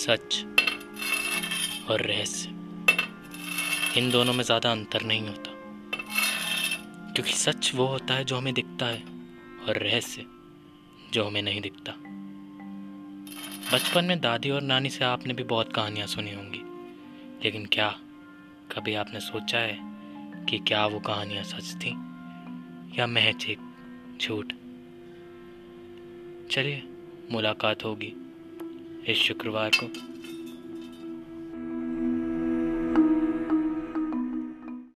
सच और रहस्य। इन दोनों में ज़्यादा अंतर नहीं होता। क्योंकि सच वो होता है जो हमें दिखता है और रहस्य जो हमें नहीं दिखता। बचपन में दादी और नानी से आपने भी बहुत कहानियाँ सुनी होंगी। लेकिन क्या कभी आपने सोचा है कि क्या वो कहानियाँ सच थी या महज एक झूठ? चलिए, मुलाकात होगी। इस शुक्रवार को